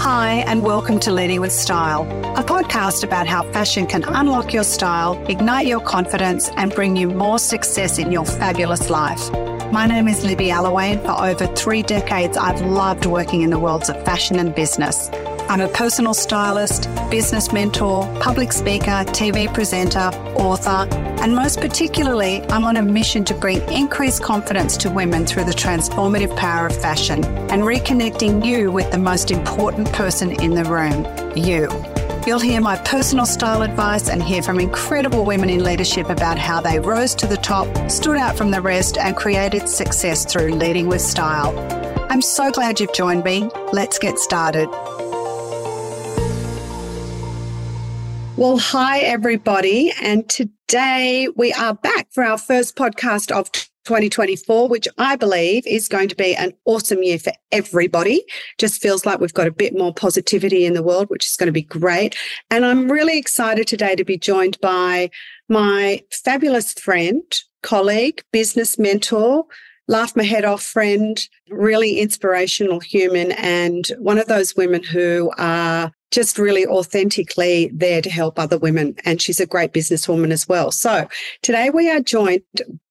Hi, and welcome to Leading with Style, a podcast about how fashion can unlock your style, ignite your confidence, and bring you more success in your fabulous life. My name is Libby Allaway, and for over three decades, I've loved working in the worlds of fashion and business. I'm a personal stylist, business mentor, public speaker, TV presenter, author, and most particularly, I'm on a mission to bring increased confidence to women through the transformative power of fashion and reconnecting you with the most important person in the room, you. You'll hear my personal style advice and hear from incredible women in leadership about how they rose to the top, stood out from the rest, and created success through leading with style. I'm so glad you've joined me. Let's get started. Well, hi, everybody. And today we are back for our first podcast of 2024, which I believe is going to be an awesome year for everybody. Just feels like we've got a bit more positivity in the world, which is going to be great. And I'm really excited today to be joined by my fabulous friend, colleague, business mentor, laugh my head off friend, really inspirational human, and one of those women who are just really authentically there to help other women. And she's a great businesswoman as well. So today we are joined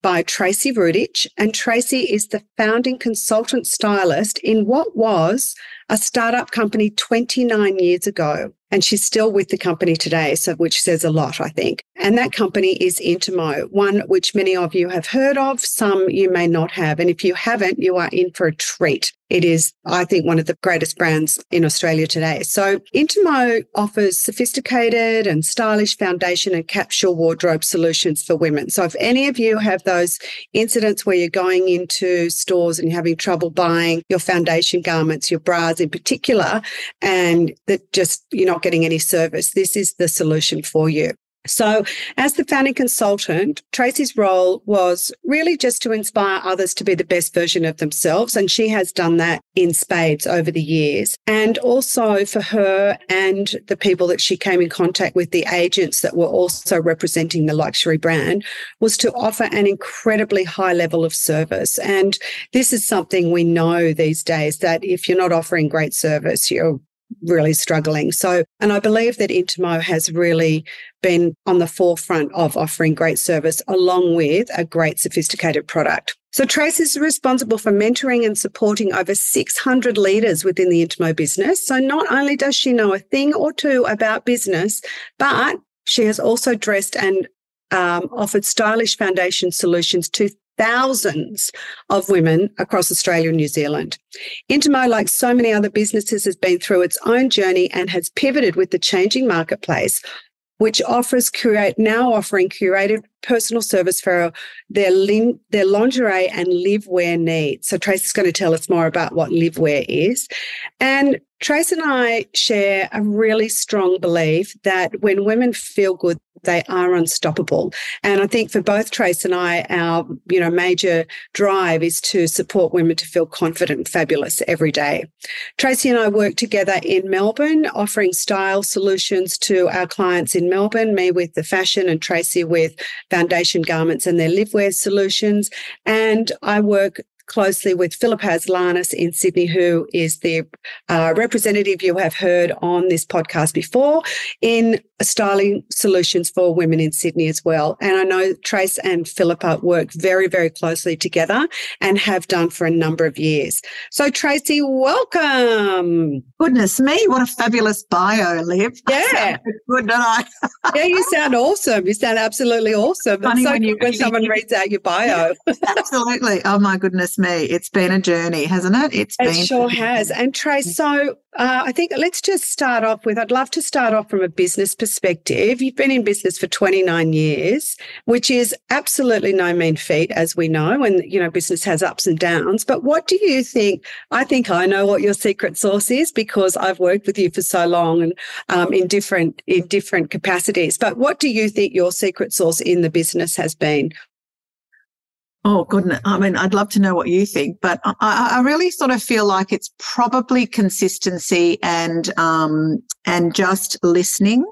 by Tracy Rudich, and Tracy is the founding consultant stylist in what was a startup company 29 years ago. And she's still with the company today, so which says a lot, I think. And that company is Intimo, one which many of you have heard of, some you may not have. And if you haven't, you are in for a treat. It is, I think, one of the greatest brands in Australia today. So Intimo offers sophisticated and stylish foundation and capsule wardrobe solutions for women. So if any of you have those incidents where you're going into stores and you're having trouble buying your foundation garments, your bras in particular, and that just you're not getting any service, this is the solution for you. So, as the founding consultant, Tracy's role was really just to inspire others to be the best version of themselves. And she has done that in spades over the years. And also for her and the people that she came in contact with, the agents that were also representing the luxury brand, was to offer an incredibly high level of service. And this is something we know these days that if you're not offering great service, you're really struggling. So, and I believe that Intimo has really been on the forefront of offering great service along with a great sophisticated product. So Trace is responsible for mentoring and supporting over 600 leaders within the Intimo business. So not only does she know a thing or two about business, but she has also dressed and um, offered stylish foundation solutions to thousands of women across Australia and New Zealand. Intimo, like so many other businesses, has been through its own journey and has pivoted with the changing marketplace, which offers curate now offering curated personal service for their lin- their lingerie and live wear needs. So Tracy's going to tell us more about what live wear is. And Trace and I share a really strong belief that when women feel good, they are unstoppable. And I think for both Trace and I, our you know major drive is to support women to feel confident and fabulous every day. Tracy and I work together in Melbourne, offering style solutions to our clients in Melbourne. Me with the fashion, and Tracy with foundation garments and their livewear solutions. And I work closely with Philippa Haslanis in Sydney, who is the uh, representative you have heard on this podcast before in styling solutions for women in Sydney as well. And I know Trace and Philippa work very, very closely together and have done for a number of years. So, Tracy, welcome. Goodness me, what a fabulous bio, Liv. Yeah. Good, don't I? yeah, you sound awesome. You sound absolutely awesome. Funny so when, you, when someone reads out your bio. absolutely. Oh, my goodness me. It's been a journey, hasn't it? It's it been. sure has. And Trace, so uh, I think let's just start off with I'd love to start off from a business perspective. You've been in business for 29 years, which is absolutely no mean feat, as we know, and you know, business has ups and downs. But what do you think? I think I know what your secret sauce is because I've worked with you for so long and um, in different in different capacities. But what do you think your secret sauce in the business has been? Oh, goodness. I mean, I'd love to know what you think, but I, I really sort of feel like it's probably consistency and, um, and just listening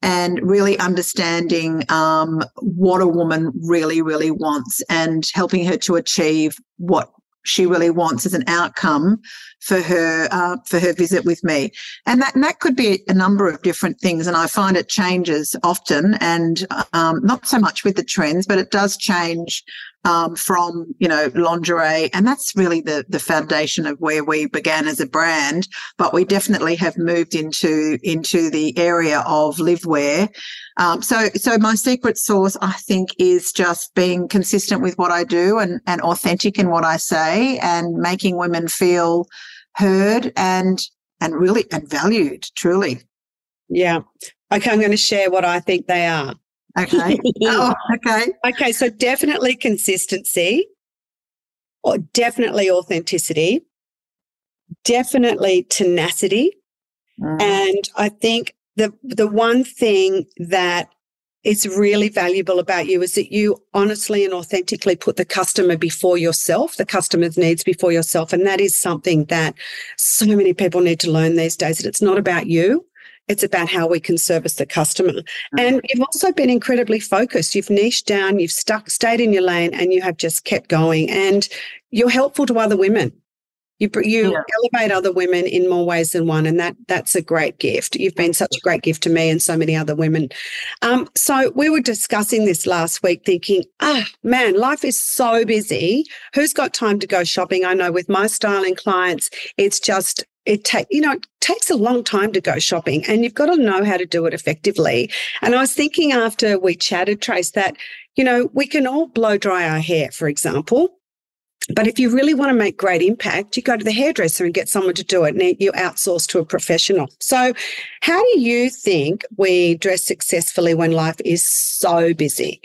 and really understanding um, what a woman really, really wants and helping her to achieve what she really wants as an outcome for her uh, for her visit with me and that and that could be a number of different things and i find it changes often and um, not so much with the trends but it does change um, from you know lingerie. And that's really the the foundation of where we began as a brand. But we definitely have moved into into the area of livewear um, so so my secret sauce i think is just being consistent with what i do and and authentic in what i say and making women feel heard and and really and valued truly. Yeah. Okay i'm going to share what i think they are Okay. oh, okay. Okay. So definitely consistency, or definitely authenticity, definitely tenacity. Mm. And I think the the one thing that is really valuable about you is that you honestly and authentically put the customer before yourself, the customer's needs before yourself. And that is something that so many people need to learn these days that it's not about you. It's about how we can service the customer. Mm-hmm. And you've also been incredibly focused. You've niched down, you've stuck, stayed in your lane, and you have just kept going. And you're helpful to other women. You, you yeah. elevate other women in more ways than one, and that that's a great gift. You've been such a great gift to me and so many other women. Um, so we were discussing this last week, thinking, ah, man, life is so busy. Who's got time to go shopping? I know with my styling clients, it's just it take you know it takes a long time to go shopping and you've got to know how to do it effectively and i was thinking after we chatted trace that you know we can all blow dry our hair for example but if you really want to make great impact, you go to the hairdresser and get someone to do it and you outsource to a professional. So, how do you think we dress successfully when life is so busy?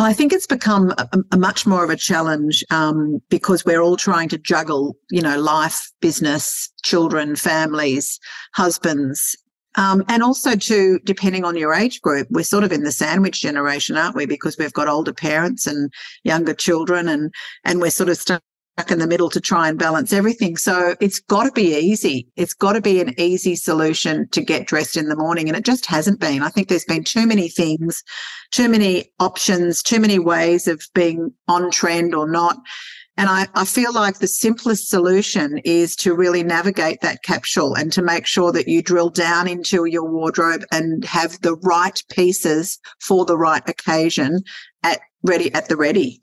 I think it's become a, a much more of a challenge um, because we're all trying to juggle, you know, life, business, children, families, husbands, um, and also to depending on your age group, we're sort of in the sandwich generation, aren't we? Because we've got older parents and younger children, and and we're sort of stuck in the middle to try and balance everything. So it's got to be easy. It's got to be an easy solution to get dressed in the morning. And it just hasn't been. I think there's been too many things, too many options, too many ways of being on trend or not. And I, I feel like the simplest solution is to really navigate that capsule and to make sure that you drill down into your wardrobe and have the right pieces for the right occasion at ready at the ready.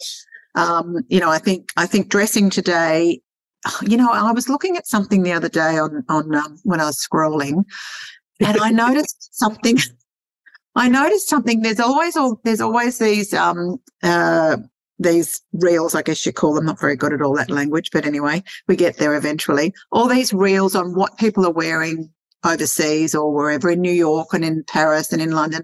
Um, you know, I think I think dressing today. You know, I was looking at something the other day on on um, when I was scrolling, and I noticed something. I noticed something. There's always all there's always these um, uh, these reels, I guess you call them, not very good at all that language, but anyway, we get there eventually. All these reels on what people are wearing overseas or wherever in New York and in Paris and in London.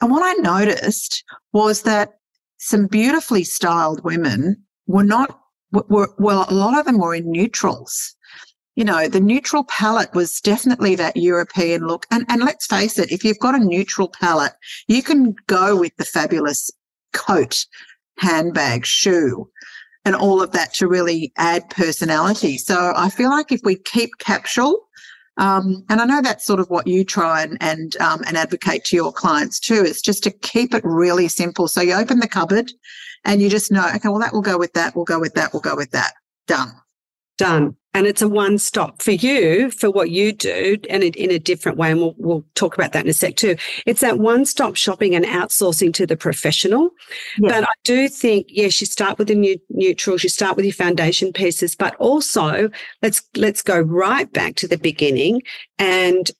And what I noticed was that some beautifully styled women were not, were, well, a lot of them were in neutrals. You know, the neutral palette was definitely that European look. And, and let's face it, if you've got a neutral palette, you can go with the fabulous coat, handbag, shoe, and all of that to really add personality. So I feel like if we keep capsule, um, and I know that's sort of what you try and and, um, and advocate to your clients too. It's just to keep it really simple. So you open the cupboard, and you just know, okay, well that will go with that. We'll go with that. We'll go with that. Done. Done. And it's a one stop for you for what you do and in a different way. And we'll, we'll talk about that in a sec too. It's that one stop shopping and outsourcing to the professional. Yeah. But I do think, yes, you start with the new neutrals, you start with your foundation pieces, but also let's, let's go right back to the beginning and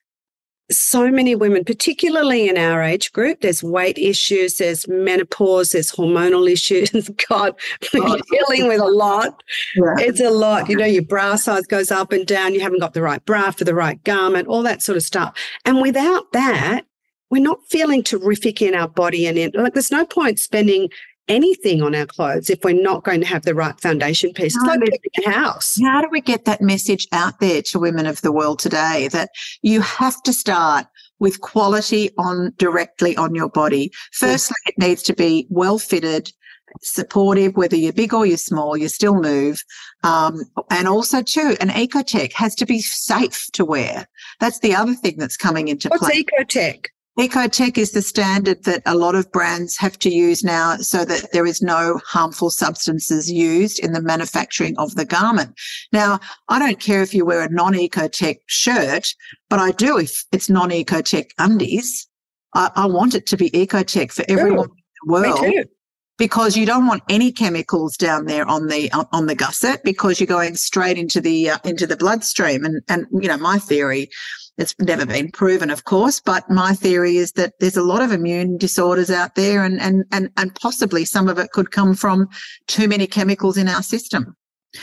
so many women, particularly in our age group, there's weight issues, there's menopause, there's hormonal issues. God, we're oh. dealing with a lot. Yeah. It's a lot. You know, your bra size goes up and down. You haven't got the right bra for the right garment, all that sort of stuff. And without that, we're not feeling terrific in our body and in like there's no point spending anything on our clothes if we're not going to have the right foundation piece. It's like a house. How do we get that message out there to women of the world today that you have to start with quality on directly on your body? Firstly, it needs to be well fitted, supportive, whether you're big or you're small, you still move. Um, and also too, an ecotech has to be safe to wear. That's the other thing that's coming into What's play. What's ecotech? Is the standard that a lot of brands have to use now so that there is no harmful substances used in the manufacturing of the garment. Now, I don't care if you wear a non Ecotech shirt, but I do if it's non Ecotech undies. I, I, want it to be Ecotech for everyone Ooh, in the world because you don't want any chemicals down there on the on the gusset because you're going straight into the uh, into the bloodstream and and you know my theory it's never been proven of course but my theory is that there's a lot of immune disorders out there and and and, and possibly some of it could come from too many chemicals in our system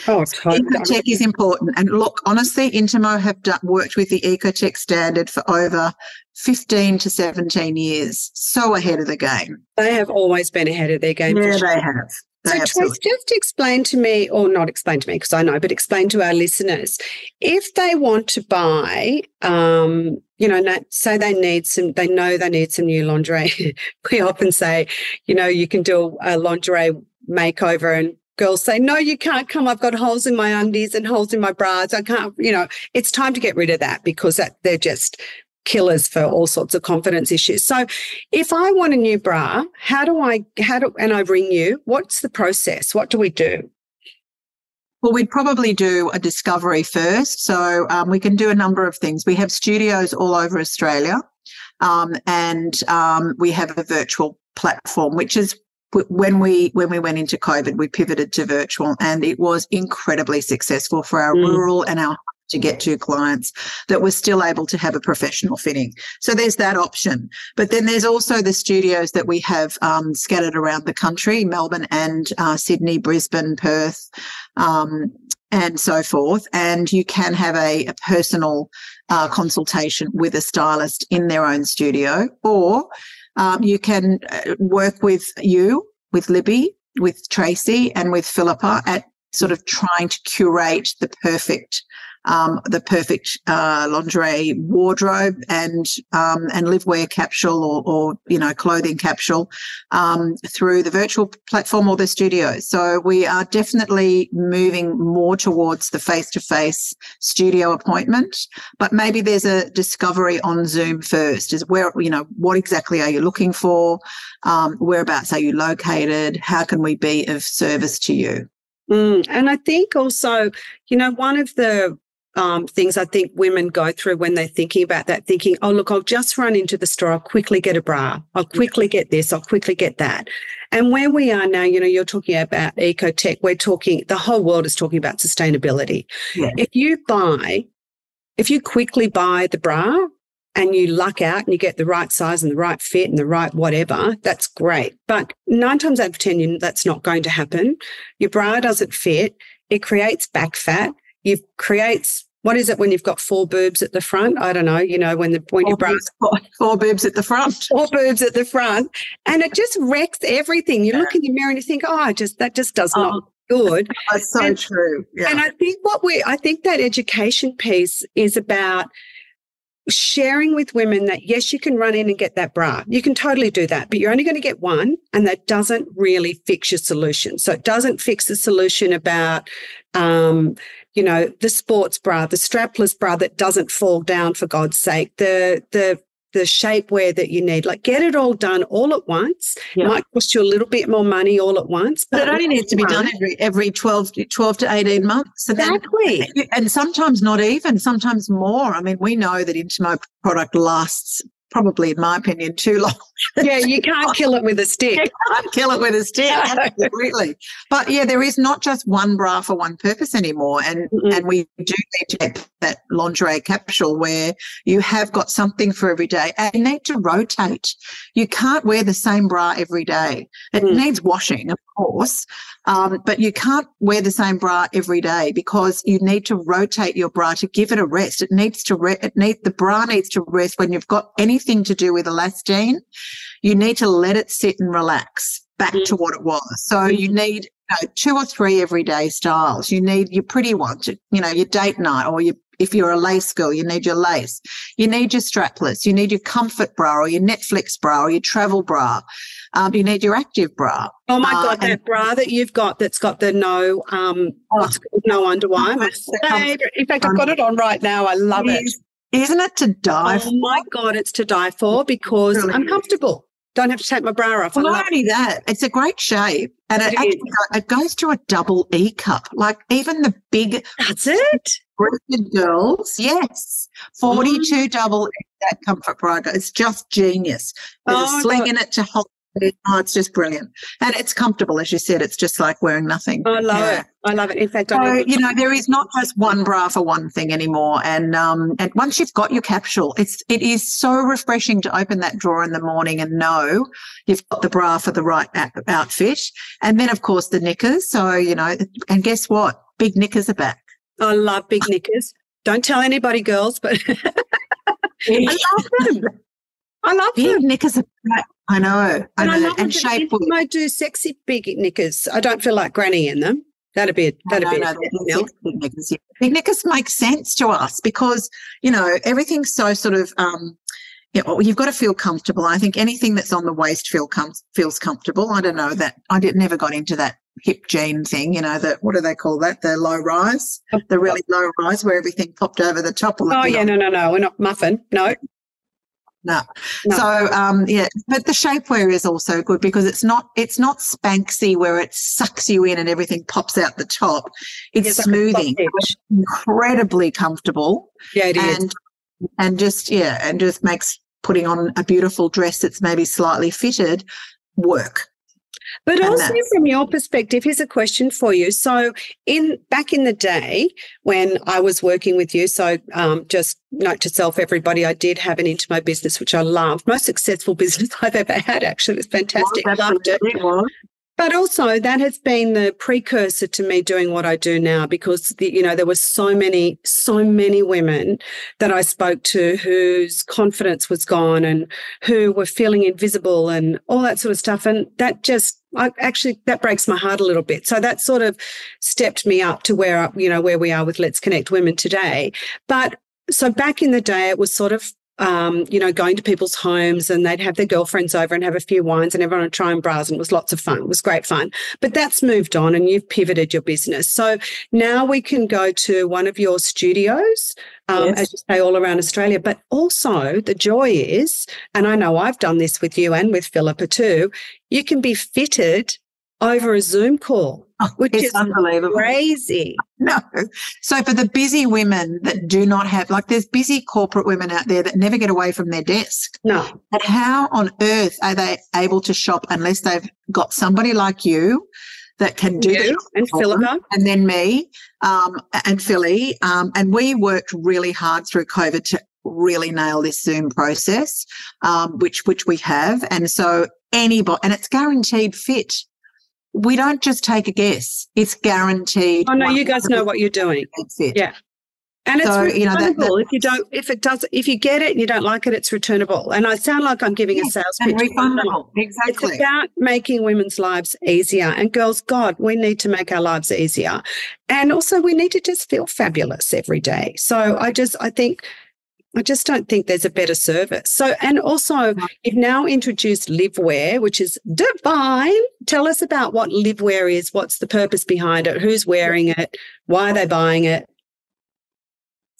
Oh, totally. Ecotec is important. And look, honestly, Intimo have done, worked with the Ecotec standard for over 15 to 17 years. So ahead of the game. They have always been ahead of their game. Yeah, sure. they have. So, Trace, just explain to me, or not explain to me because I know, but explain to our listeners if they want to buy, um, you know, say they need some, they know they need some new lingerie. we often say, you know, you can do a lingerie makeover and girls say, no, you can't come. I've got holes in my undies and holes in my bras. I can't, you know, it's time to get rid of that because that, they're just killers for all sorts of confidence issues. So if I want a new bra, how do I, how do, and I ring you, what's the process? What do we do? Well, we'd probably do a discovery first. So um, we can do a number of things. We have studios all over Australia. Um, and um, we have a virtual platform, which is when we when we went into COVID, we pivoted to virtual, and it was incredibly successful for our mm. rural and our to get to clients that were still able to have a professional fitting. So there's that option. But then there's also the studios that we have um, scattered around the country, Melbourne and uh, Sydney, Brisbane, Perth, um, and so forth. And you can have a, a personal uh, consultation with a stylist in their own studio, or um, you can uh, work with you, with Libby, with Tracy, and with Philippa at sort of trying to curate the perfect um, the perfect uh, lingerie wardrobe and um, and livewear capsule or, or you know clothing capsule um, through the virtual platform or the studio. So we are definitely moving more towards the face to face studio appointment, but maybe there's a discovery on Zoom first. Is where you know what exactly are you looking for? Um, whereabouts are you located? How can we be of service to you? Mm, and I think also, you know, one of the um, things I think women go through when they're thinking about that, thinking, oh, look, I'll just run into the store. I'll quickly get a bra. I'll quickly get this. I'll quickly get that. And where we are now, you know, you're talking about ecotech. We're talking, the whole world is talking about sustainability. Yeah. If you buy, if you quickly buy the bra and you luck out and you get the right size and the right fit and the right whatever, that's great. But nine times out of 10, that's not going to happen. Your bra doesn't fit. It creates back fat you creates what is it when you've got four boobs at the front? I don't know, you know, when the when you bra four, four boobs at the front. Four boobs at the front. And it just wrecks everything. You yeah. look in the mirror and you think, oh, just that just does not oh, good. That's so and, true. Yeah. And I think what we I think that education piece is about sharing with women that yes, you can run in and get that bra. You can totally do that, but you're only going to get one, and that doesn't really fix your solution. So it doesn't fix the solution about, um, you know, the sports bra, the strapless bra that doesn't fall down for God's sake, the the the shapewear that you need. Like get it all done all at once. Yep. Might cost you a little bit more money all at once. But, but it only needs to be done every every 12, 12 to 18 months. exactly. Then, and sometimes not even, sometimes more. I mean, we know that Intimo product lasts probably, in my opinion, too long. yeah, you can't kill it with a stick. You can't kill it with a stick. Absolutely. But yeah, there is not just one bra for one purpose anymore. And mm-hmm. and we do need to get that lingerie capsule where you have got something for every day and you need to rotate. You can't wear the same bra every day. It mm. needs washing, of course. Um, but you can't wear the same bra every day because you need to rotate your bra to give it a rest. It needs to re- it need the bra needs to rest when you've got anything to do with elastane. You need to let it sit and relax back mm. to what it was. So mm. you need you know, two or three everyday styles. You need your pretty ones, you know, your date night or your if you're a lace girl, you need your lace. You need your strapless. You need your comfort bra or your Netflix bra or your travel bra. Um, you need your active bra. Oh my uh, god, that bra that you've got that's got the no um oh, no underwire. In fact, I've got it on right now. I love it. Isn't it to die oh for? my God, it's to die for because Really? I'm comfortable. Don't have to take my bra off. Well, not only that, it's a great shape, and it, It actually it goes to a double E cup. Like even the big That's it. breasted girls, yes, forty-two double E that comfort bra. It's just genius. There's Oh, a sling in it to hold. Oh, it's just brilliant, and it's comfortable, as you said. It's just like wearing nothing. I love Yeah. it. I love it. In fact, I So know you know there is not just one bra for one thing anymore, and um, and once you've got your capsule, it's it is so refreshing to open that drawer in the morning and know you've got the bra for the right out- outfit, and then of course the knickers. So you know, and guess what? Big knickers are back. I love big knickers. Don't tell anybody, girls, but I love them. I love Big them. knickers are back. I know, I And I love and them. shape. I do sexy big knickers. I don't feel like granny in them. That'd be a, that'd be a, no. big knickers. yeah. Big knickers make sense to us because you know everything's so sort of um, yeah. Well, you've got to feel comfortable. I think anything that's on the waist feel com- feels comfortable. I don't know that I did never got into that hip jean thing. You know that what do they call that? The low rise, the really low rise where everything popped over the top. Oh yeah, on- no, no, no. We're not muffin. No. No. No. So um yeah, but the shapewear is also good because it's not it's not spanksy where it sucks you in and everything pops out the top. It's It's smoothing, sausage. incredibly comfortable Yeah, it is. and and just yeah, and just makes putting on a beautiful dress that's maybe slightly fitted work. But And also from your perspective, here's a question for you. So in back in the day when I was working with you, so um, just note to self, everybody, I did have an Intimo business, which I loved. Most successful business I've ever had, actually. It was fantastic. Loved it. But also that has been the precursor to me doing what I do now because the, you know there were so many so many women that I spoke to whose confidence was gone and who were feeling invisible and all that sort of stuff. And that just I actually that breaks my heart a little bit. So that sort of stepped me up to where you know where we are with Let's Connect Women today. But so back in the day it was sort of um, you know, going to people's homes and they'd have their girlfriends over and have a few wines and everyone would try and bras and it was lots of fun. It was great fun. But that's moved on and you've pivoted your business. So now we can go to one of your studios, um, Yes. as you say, all around Australia. But also the joy is, and I know I've done this with you and with Philippa too, you can be fitted over a Zoom call, which It's is unbelievable. crazy. No. So for the busy women that do not have like there's busy corporate women out there that never get away from their desk. No. And how on earth are they able to shop unless they've got somebody like you that can do You and? Philippa. and then me um, and Philly. Um, and we worked really hard through COVID to really nail this Zoom process, um, which which we have. And so anybody, and it's guaranteed fit. We don't just take a guess; it's guaranteed. Oh no, you guys know what you're doing. 100% fit. Yeah. And it's So, you know, that- returnable. if you don't, if it does, if you get it and you don't like it, it's returnable. And I sound like I'm giving a sales and pitch. but I'm not. refundable. It's about making women's lives easier. And girls, God, we need to make our lives easier. And also, we need to just feel fabulous every day. So I just, I think, I just don't think there's a better service. So, and also, you've now introduced LiveWear, which is divine. Tell us about what LiveWear is. What's the purpose behind it? Who's wearing it? Why are they buying it?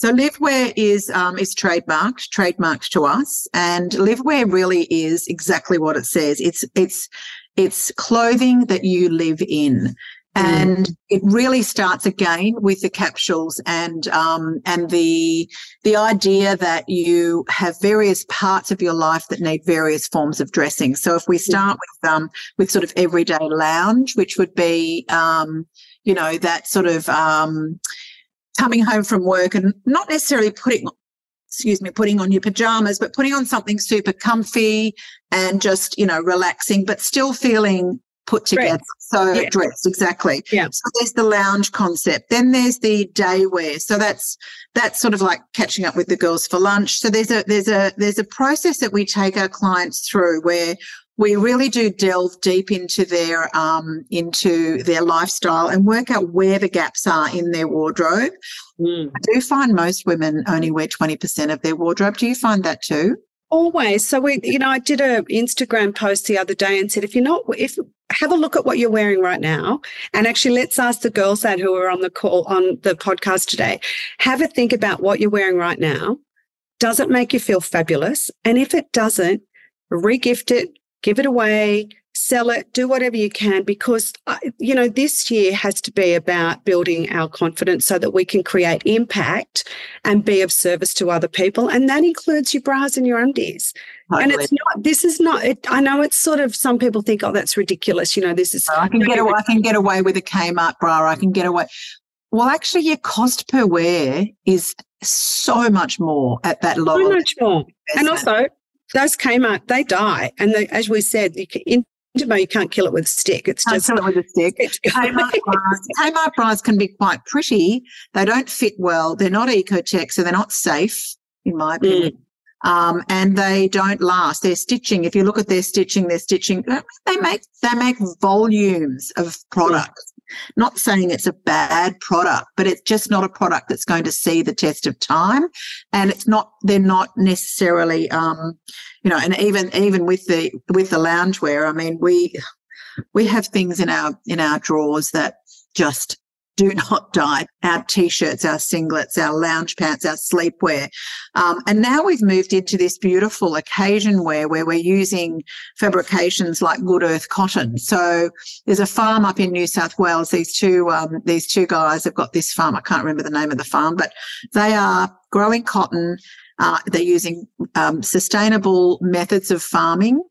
So livewear is um, is trademarked, trademarked to us, and livewear really is exactly what it says. It's it's it's clothing that you live in, and it really starts again with the capsules and um, and the the idea that you have various parts of your life that need various forms of dressing. So if we start with um, with sort of everyday lounge, which would be um, you know that sort of um, coming home from work and not necessarily putting excuse me putting on your pajamas but putting on something super comfy and just you know relaxing but still feeling put together so Yeah. dressed exactly Yeah. so there's the lounge concept then there's the day wear so that's that's sort of like catching up with the girls for lunch so there's a there's a there's a process that we take our clients through where we really do delve deep into their um, into their lifestyle and work out where the gaps are in their wardrobe. I do find most women only wear twenty percent of their wardrobe. Do you find that too? Always. So we, you know, I did a Instagram post the other day and said, if you're not, if have a look at what you're wearing right now, and actually let's ask the girls that who are on the call on the podcast today, have a think about what you're wearing right now. does it make you feel fabulous? And if it doesn't, regift it, give it away, sell it, do whatever you can, because, uh, you know, this year has to be about building our confidence so that we can create impact and be of service to other people. And that includes your bras and your undies. Totally. And it's not, this is not, it, I know it's sort of, some people think, oh, that's ridiculous. You know, this is. I can get away, I can get away with a Kmart bra. I can get away. Well, actually, your cost per wear is so much more at that lower. So much more. And also, those Kmart, they die. And they, as we said, you you can't kill it with a stick. It's just kill it with a stick. Kmart bras, Kmart bras can be quite pretty. They don't fit well. They're not eco-tech, so they're not safe, in my opinion. Mm. Um, and they don't last. Their stitching, if you look at their stitching, their stitching, they make they make volumes of products. Not saying it's a bad product, but it's just not a product that's going to see the test of time. And it's not, they're not necessarily, um, you know, and even, even with the, with the loungewear, I mean, we, we have things in our, in our drawers that just do not die. Our t-shirts, our singlets, our lounge pants, our sleepwear. Um, and now we've moved into this beautiful occasion wear where we're using fabrications like Good Earth cotton. So there's a farm up in New South Wales. These two, um, these two guys have got this farm. I can't remember the name of the farm, but they are growing cotton. Uh, they're using um, sustainable methods of farming.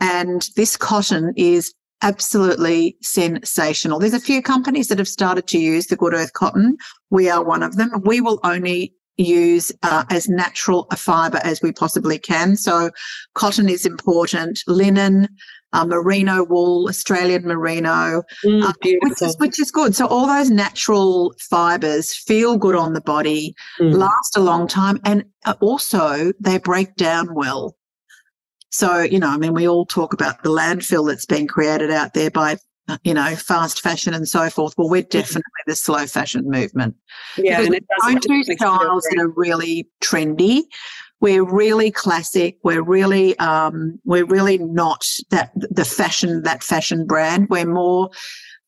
And this cotton is absolutely sensational. There's a few companies that have started to use the Good Earth cotton. We are one of them. We will only use uh, as natural a fiber as we possibly can. So cotton is important, linen, uh, merino wool, Australian merino, mm, uh, which, is, which, is, good. So all those natural fibers feel good on the body, mm. last a long time, and uh, also they break down well. So, you know, I mean, we all talk about the landfill that's been created out there by, you know, fast fashion and so forth. Well, we're definitely the slow fashion movement. Yeah. and it don't do styles that are really trendy. We're really classic. We're really, um, we're really not that, the fashion, that fashion brand. We're more,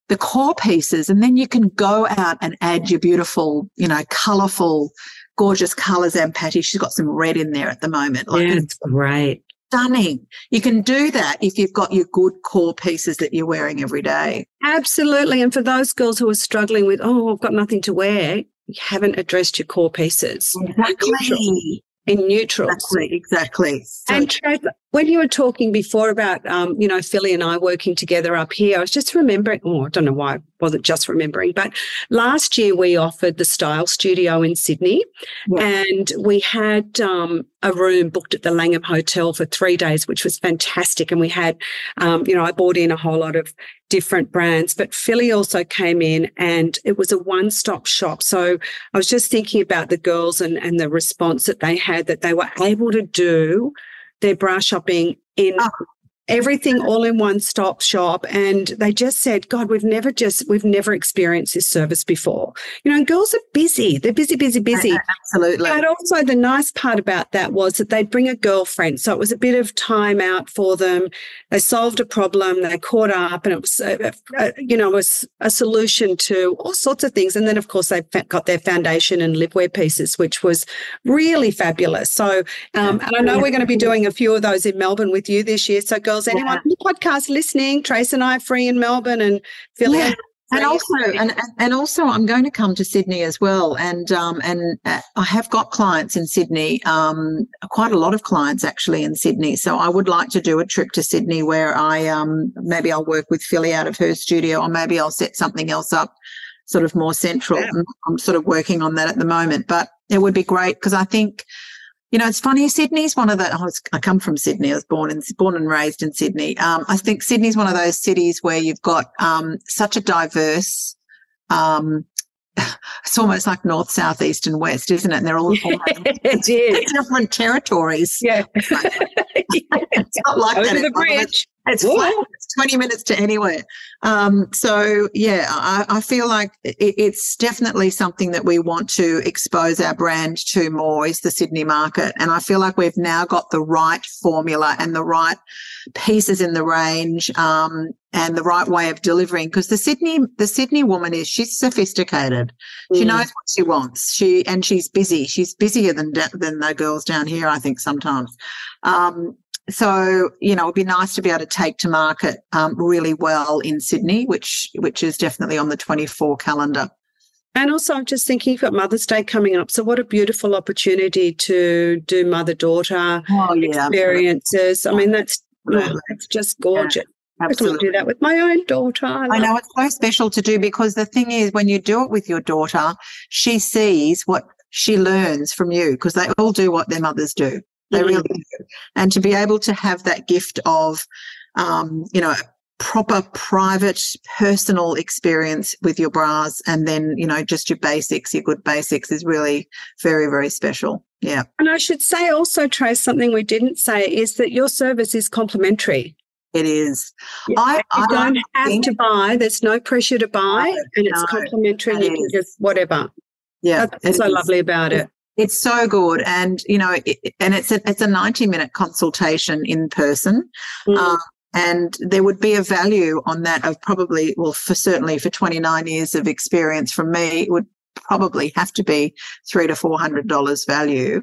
the core pieces and then you can go out and add your beautiful you know colorful gorgeous colors and patty she's got some red in there at the moment like yeah, it's great stunning. You can do that if you've got your good core pieces that you're wearing every day. Absolutely. And for those girls who are struggling with, oh, I've got nothing to wear, you haven't addressed your core pieces. Exactly. In neutral. Exactly. Exactly. So, and when you were talking before about, um, you know, Philly and I working together up here, I was just remembering, oh, I don't know why I wasn't just remembering, but last year we offered the Style Studio in Sydney and we had um, a room booked at the Langham Hotel for three days, which was fantastic. And we had, um, you know, I bought in a whole lot of different brands, but Philly also came in and it was a one stop shop. So I was just thinking about the girls and, and the response that they had that they were able to do their bra shopping in oh everything all in one stop shop. And they just said, God, we've never just, we've never experienced this service before. You know, girls are busy. They're busy, busy, busy. Absolutely. But also the nice part about that was that they'd bring a girlfriend. So it was a bit of time out for them. They solved a problem. They caught up and it was, a, a, you know, was a solution to all sorts of things. And then of course they got their foundation and livewear pieces, which was really fabulous. So, um, and I know we're going to be doing a few of those in Melbourne with you this year. So girls, girls, anyone yeah. on the podcast listening, Trace and I are free in Melbourne and Philly. Yeah. And also, and, and also, I'm going to come to Sydney as well, and um, and uh, I have got clients in Sydney, um, quite a lot of clients actually in Sydney. So I would like to do a trip to Sydney where I um, maybe I'll work with Philly out of her studio, or maybe I'll set something else up, sort of more central. Yeah. I'm sort of working on that at the moment, but it would be great because I think you know, it's funny. Sydney's one of the. I, was, I come from Sydney. I was born in born and raised in Sydney. Um, I think Sydney's one of those cities where you've got um, such a diverse. Um, it's almost like north, south, east, and west, isn't it? And they're all, all it is. different territories. Yeah, it's not like Over that. the bridge. It's. It's 20 minutes to anywhere. Um, so, yeah, I, I feel like it, it's definitely something that we want to expose our brand to more is the Sydney market. And I feel like we've now got the right formula and the right pieces in the range um, and the right way of delivering because the Sydney the Sydney woman is she's sophisticated. She Mm. knows what she wants. She and she's busy. She's busier than than the girls down here. I think sometimes. Um, so you know, it'd be nice to be able to take to market um, really well in Sydney, which which is definitely on the twenty four calendar. And also, I'm just thinking you've got Mother's Day coming up. So, what a beautiful opportunity to do mother daughter Oh experiences. I mean, that's, oh, that's just gorgeous. I just want to absolutely. do that with my own daughter. I love know it's so special to do because the thing is, when you do it with your daughter, she sees what she learns from you because they all do what their mothers do. They really do. And to be able to have that gift of, um, you know, proper private personal experience with your bras and then, you know, just your basics, your good basics is really very, very special. Yeah. And I should say also, Trace, something we didn't say is that your service is complimentary. It is. Yeah, I, You I don't have think- to buy. There's no pressure to buy, and it's no, complimentary. that You can just whatever. yeah. That's so it lovely about it. It's so good, and you know, it, and it's a it's a ninety minute consultation in person, Mm. um, and there would be a value on that of probably well, for certainly for twenty nine years of experience from me, it would probably have to be three to four hundred dollars value.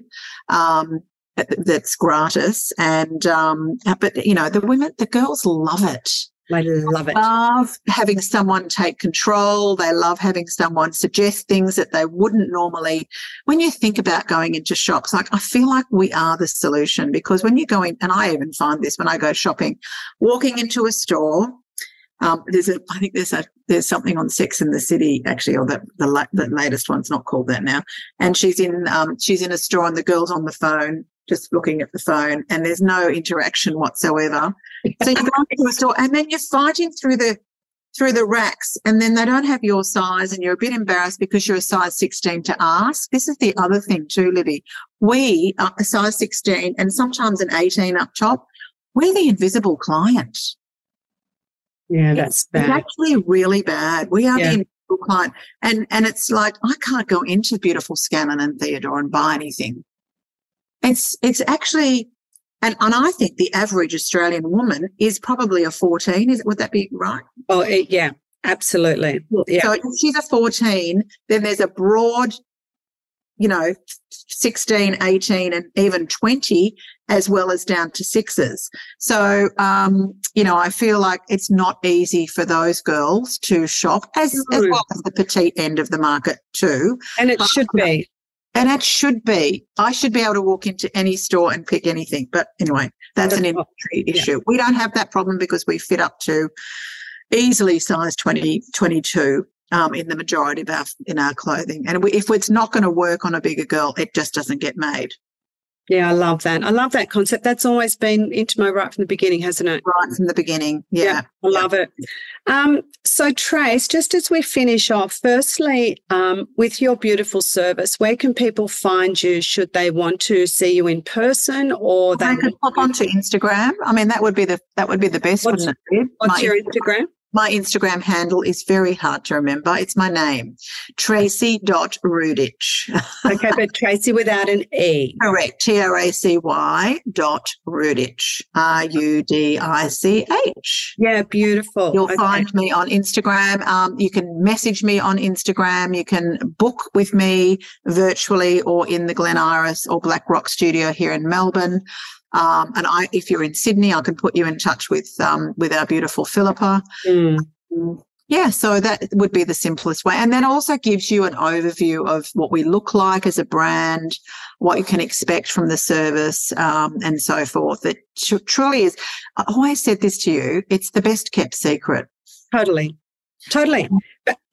Um, that's gratis, and um, but you know, the women, the girls love it I love it. love having someone take control. They love having someone suggest things that they wouldn't normally. When you think about going into shops, like I feel like we are the solution because when you go in, and I even find this when I go shopping, walking into a store. Um, there's a, I think there's a, there's something on Sex in the City actually, or the the, la- the latest one's not called that now. And she's in, um, she's in a store and the girl's on the phone, just looking at the phone, and there's no interaction whatsoever. So you go into a store and then you're fighting through the through the racks and then they don't have your size and you're a bit embarrassed because you're a size 16 to ask. This is the other thing too, Libby. We are a size 16 and sometimes an 18 up top. We're the invisible client. Yeah, that's It's bad. actually really bad. We are Yeah. the invisible client. And and it's like I can't go into beautiful Scanlan and Theodore and buy anything. It's it's actually and, and I think the average Australian woman is probably a 14. Is would that be right? Oh, it, yeah, absolutely. Yeah. So if she's a 14, then there's a broad, you know, 16, 18, and even 20, as well as down to sixes. So, um, you know, I feel like it's not easy for those girls to shop, as, as well as the petite end of the market too. And it should be. And it should be. I should be able to walk into any store and pick anything. But anyway, that's an industry yeah. issue. We don't have that problem because we fit up to easily size 20, 22 um, in the majority of our in our clothing. And we, if it's not going to work on a bigger girl, it just doesn't get made Yeah, I love that. I love that concept. That's always been into Intimo right from the beginning, hasn't it? right from the beginning. Yeah. I love it. Um, so, Trace, just as we finish off, firstly, um, with your beautiful service, where can people find you should they want to see you in person or They they could pop onto Instagram. I mean, that would be the that would be the best, What's- wouldn't it? What's My- your Instagram? My Instagram handle is very hard to remember. It's my name, tracy.rudich. Okay, but Tracy without an E. Correct. T R A C Y dot Rudich. R U D I C H. Yeah, beautiful. You'll Okay. find me on Instagram. Um, you can message me on Instagram. You can book with me virtually or in the Glen Iris or Black Rock studio here in Melbourne. Um, and I, if you're in Sydney, I can put you in touch with um, with our beautiful Philippa. Mm. Yeah, so that would be the simplest way. And then also gives you an overview of what we look like as a brand, what you can expect from the service, um, and so forth. It tr- truly is. I always said this to you it's the best kept secret. Totally. Totally.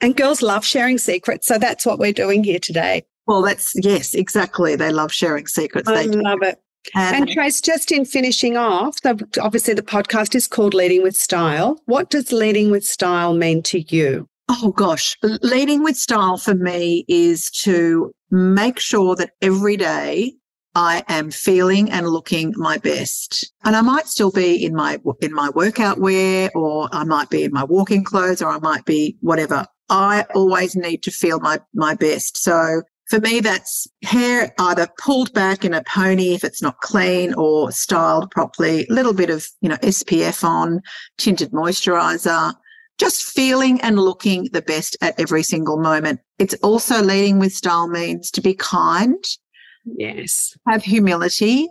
And girls love sharing secrets. So that's what we're doing here today. Well, that's yes, exactly. They love sharing secrets. I They do. love it. And And, Trace, just in finishing off, the, obviously the podcast is called Leading with Style. What does leading with style mean to you? oh gosh, leading with style for me is to make sure that every day I am feeling and looking my best. And I might still be in my in my workout wear or I might be in my walking clothes or I might be whatever. I always need to feel my my best. So for me that's hair either pulled back in a pony if it's not clean or styled properly, a little bit of, you know, SPF on, tinted moisturizer, just feeling and looking the best at every single moment. It's also leading with style means to be kind Yes. Have humility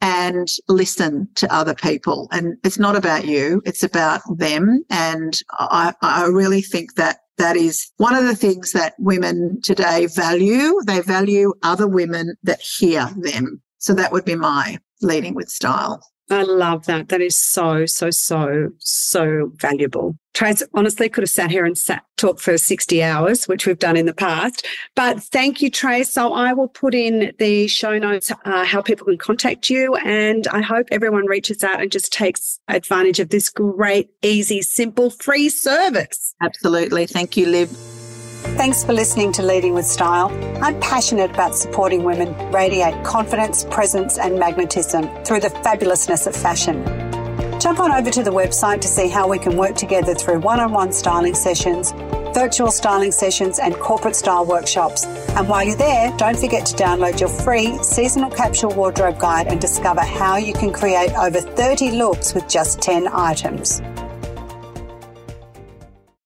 and listen to other people. And it's not about you, it's about them. And I, I really think that that is one of the things that women today value. They value other women that hear them. So that would be my leading with style. I love that. That is so, so, so, so valuable. Trace honestly could have sat here and sat talk for 60 hours, which we've done in the past. But thank you, Trace. So I will put in the show notes uh, how people can contact you. And I hope everyone reaches out and just takes advantage of this great, easy, simple, free service. Absolutely. Thank you, Liv. Thanks for listening to Leading with Style. I'm passionate about supporting women radiate confidence, presence, and magnetism through the fabulousness of fashion. Jump on over to the website to see how we can work together through one on one styling sessions, virtual styling sessions, and corporate style workshops. And while you're there, don't forget to download your free seasonal capsule wardrobe guide and discover how you can create over 30 looks with just 10 items.